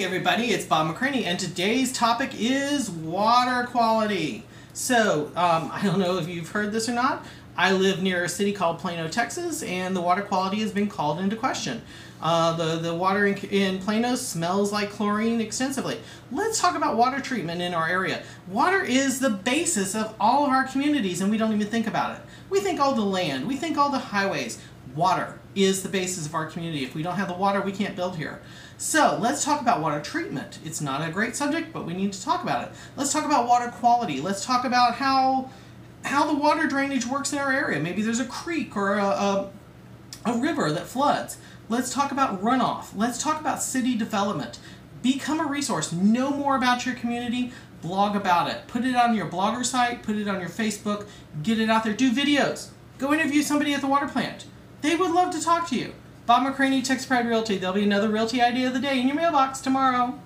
Everybody, it's Bob McCranie, and today's topic is water quality. So, um, I don't know if you've heard this or not. I live near a city called Plano, Texas, and the water quality has been called into question. Uh, the, the water in, in Plano smells like chlorine extensively. Let's talk about water treatment in our area. Water is the basis of all of our communities, and we don't even think about it. We think all the land, we think all the highways. Water is the basis of our community. If we don't have the water, we can't build here. So let's talk about water treatment. It's not a great subject, but we need to talk about it. Let's talk about water quality. Let's talk about how how the water drainage works in our area. Maybe there's a creek or a, a, a river that floods. Let's talk about runoff. Let's talk about city development. Become a resource. Know more about your community. Blog about it. Put it on your blogger site. Put it on your Facebook. Get it out there. Do videos. Go interview somebody at the water plant. They would love to talk to you. Bob McCranie, Texas Pride Realty. There'll be another realty idea of the day in your mailbox tomorrow.